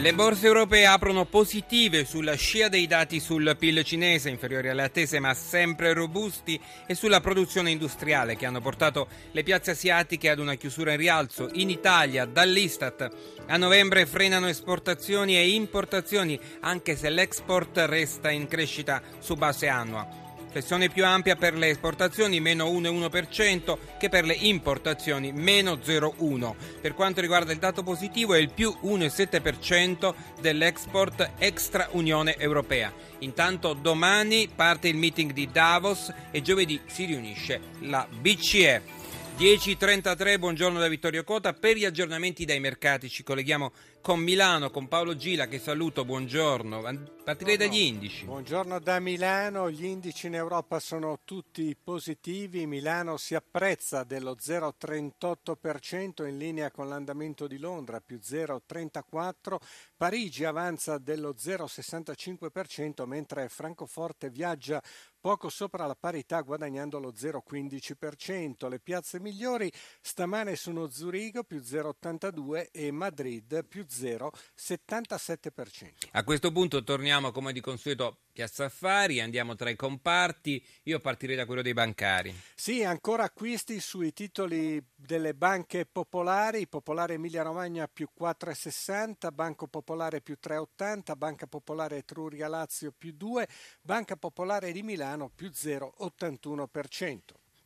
Le borse europee aprono positive sulla scia dei dati sul PIL cinese, inferiori alle attese ma sempre robusti, e sulla produzione industriale che hanno portato le piazze asiatiche ad una chiusura in rialzo. In Italia, dall'Istat, a novembre frenano esportazioni e importazioni, anche se l'export resta in crescita su base annua. Flessione più ampia per le esportazioni, meno 1,1% che per le importazioni, meno 0,1%. Per quanto riguarda il dato positivo è il più 1,7% dell'export extra Unione Europea. Intanto domani parte il meeting di Davos e giovedì si riunisce la BCE. 10.33, buongiorno da Vittorio Cota. Per gli aggiornamenti dai mercati ci colleghiamo con Milano, con Paolo Gila che saluto, buongiorno. Partirei dagli indici. Buongiorno da Milano, gli indici in Europa sono tutti positivi, Milano si apprezza dello 0,38% in linea con l'andamento di Londra più 0,34%, Parigi avanza dello 0,65% mentre Francoforte viaggia poco sopra la parità guadagnando lo 0,15%. Le piazze migliori stamane sono Zurigo più 0,82 e Madrid più 0,77%. A questo punto torniamo come di consueto Piazza Affari, andiamo tra i comparti, io partirei da quello dei bancari. Sì, ancora acquisti sui titoli delle banche popolari, Popolare Emilia Romagna più 4,60, Banco Popolare più 3,80, Banca Popolare Etruria Lazio più 2, Banca Popolare di Milano più 0,81%.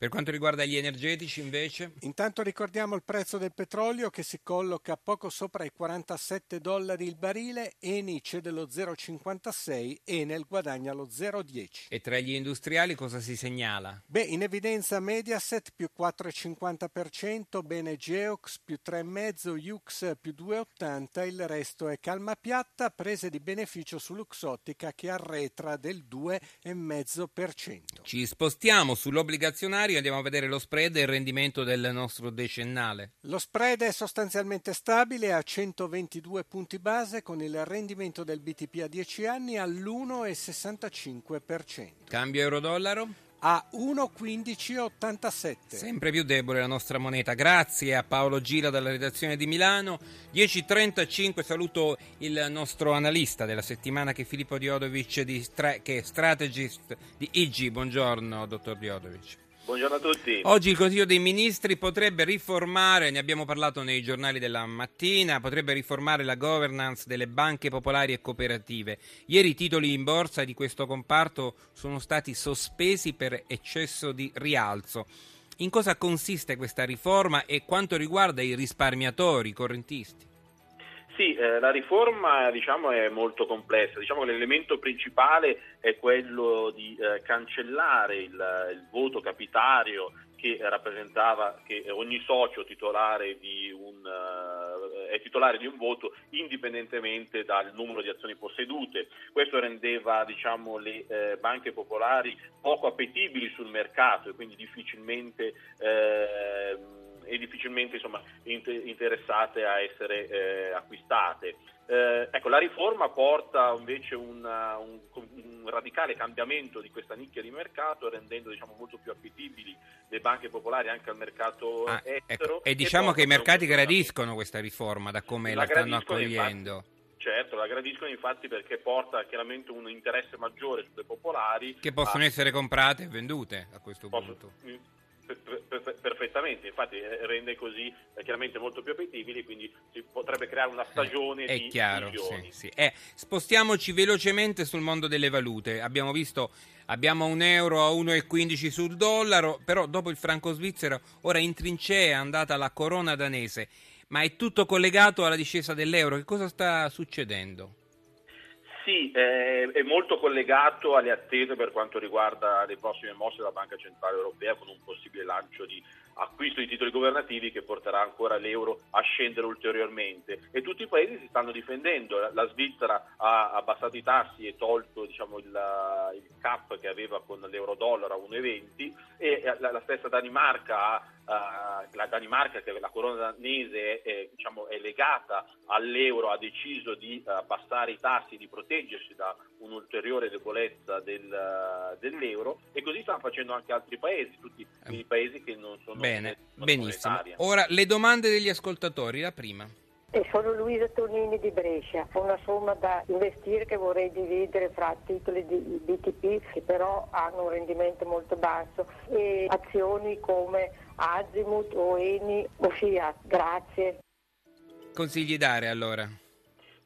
Per quanto riguarda gli energetici invece? Intanto ricordiamo il prezzo del petrolio che si colloca poco sopra i 47 dollari il barile, Eni cede lo 0,56 e nel guadagna lo 0,10. E tra gli industriali cosa si segnala? Beh, in evidenza Mediaset più 4,50%, bene Geox più 3,5%, Yux più 2,80%, il resto è calma piatta, prese di beneficio su Luxottica che arretra del 2,5%. Ci spostiamo sull'obbligazionario e andiamo a vedere lo spread e il rendimento del nostro decennale. Lo spread è sostanzialmente stabile a 122 punti base con il rendimento del BTP a 10 anni all'1,65%. Cambio euro-dollaro? a 1,1587. Sempre più debole la nostra moneta. Grazie a Paolo Gira dalla redazione di Milano. 10.35 saluto il nostro analista della settimana che è Filippo Diodovic di che è strategist di IG. Buongiorno, dottor Diodovic. Buongiorno a tutti. Oggi il Consiglio dei Ministri potrebbe riformare, ne abbiamo parlato nei giornali della mattina, potrebbe riformare la governance delle banche popolari e cooperative. Ieri i titoli in borsa di questo comparto sono stati sospesi per eccesso di rialzo. In cosa consiste questa riforma e quanto riguarda i risparmiatori, i correntisti? Sì, eh, la riforma diciamo, è molto complessa. Diciamo l'elemento principale è quello di eh, cancellare il, il, voto capitario che rappresentava che ogni socio titolare un, uh, è titolare di un voto indipendentemente dal numero di azioni possedute. Questo rendeva diciamo, le eh, banche popolari poco appetibili sul mercato e quindi difficilmente eh, e difficilmente insomma, interessate a essere eh, acquistate. Eh, ecco, la riforma porta invece una, un, un, radicale cambiamento di questa nicchia di mercato, rendendo diciamo, molto più appetibili le banche popolari anche al mercato ah, estero. Ecco. E diciamo e che i mercati gradiscono questa riforma da come la, la stanno accogliendo. Infatti, Certo, la gradiscono infatti perché porta chiaramente un interesse maggiore sulle popolari. Che possono a... essere comprate e vendute a questo Posso... punto perfettamente, infatti eh, rende così eh, chiaramente molto più appetibili, quindi si potrebbe creare una stagione eh, di chiaro, sì, sì. Eh, spostiamoci velocemente sul mondo delle valute. Abbiamo visto abbiamo un euro a 1,15 sul dollaro, però dopo il franco svizzero ora in trincea è andata la corona danese. Ma è tutto collegato alla discesa dell'euro. Che cosa sta succedendo? Sì, eh, è molto collegato alle attese per quanto riguarda le prossime mosse della Banca Centrale Europea con un possibile lancio di acquisto di titoli governativi che porterà ancora l'euro a scendere ulteriormente e tutti i paesi si stanno difendendo. La Svizzera ha abbassato i tassi e tolto diciamo, il, il cap che aveva con l'euro-dollaro a 1,20 e la, la stessa Danimarca Uh, la Danimarca, che la corona danese è, diciamo, è, legata all'euro, ha deciso di uh, abbassare i tassi, di proteggersi da un'ulteriore debolezza del, uh, dell'euro e così stanno facendo anche altri paesi, tutti i paesi che non sono Bene, benissimo. Ora le domande degli ascoltatori, la prima. E sono Luisa Tonini di Brescia, una somma da investire che vorrei dividere fra titoli di BTP che però hanno un rendimento molto basso e azioni come Azimut o Eni o Fiat. Grazie. Consigli dare allora?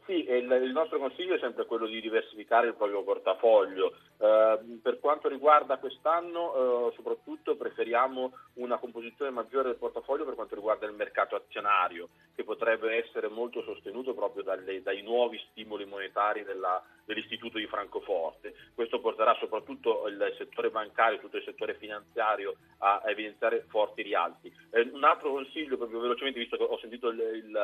Sì, il, nostro consiglio è sempre quello di diversificare il proprio portafoglio. Eh, per quanto riguarda quest'anno, eh, soprattutto preferiamo una composizione maggiore del portafoglio per quanto riguarda il mercato azionario, che potrebbe essere molto sostenuto proprio dalle, dai nuovi stimoli monetari della, dell'Istituto di Francoforte. Questo porterà soprattutto il settore bancario, tutto il settore finanziario a, evidenziare forti rialzi. Eh, un altro consiglio, proprio velocemente, visto che ho sentito il il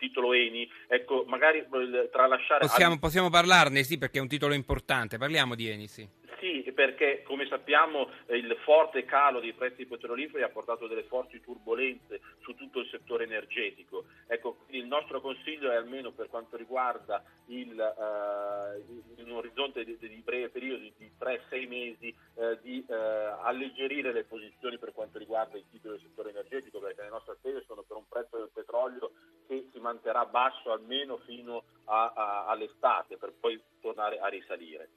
titolo Eni, ecco, magari tralasciare... Possiamo, possiamo parlarne, sì, perché è un titolo importante, parliamo di Eni, sì. Perché come sappiamo il forte calo dei prezzi petroliferi ha portato delle forti turbulenze su tutto il settore energetico. Ecco, il nostro consiglio è almeno per quanto riguarda il, in un orizzonte di, di, breve periodo di 3-6 mesi uh, di uh, alleggerire le posizioni per quanto riguarda i titoli del settore energetico, perché le nostre attese sono per un prezzo del petrolio che si manterrà basso almeno fino a, a, all'estate per poi tornare a risalire.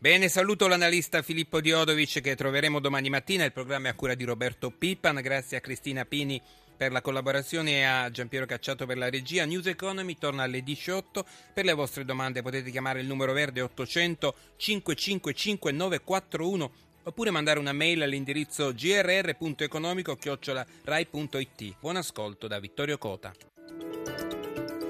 Bene, saluto l'analista Filippo Diodovic che troveremo domani mattina. Il programma è a cura di Roberto Pippan. Grazie a Cristina Pini per la collaborazione e a Giampiero Cacciato per la regia. News Economy torna alle 18. Per le vostre domande potete chiamare il numero verde 800 555 941 oppure mandare una mail all'indirizzo grr.economico-rai.it. Buon ascolto da Vittorio Cota.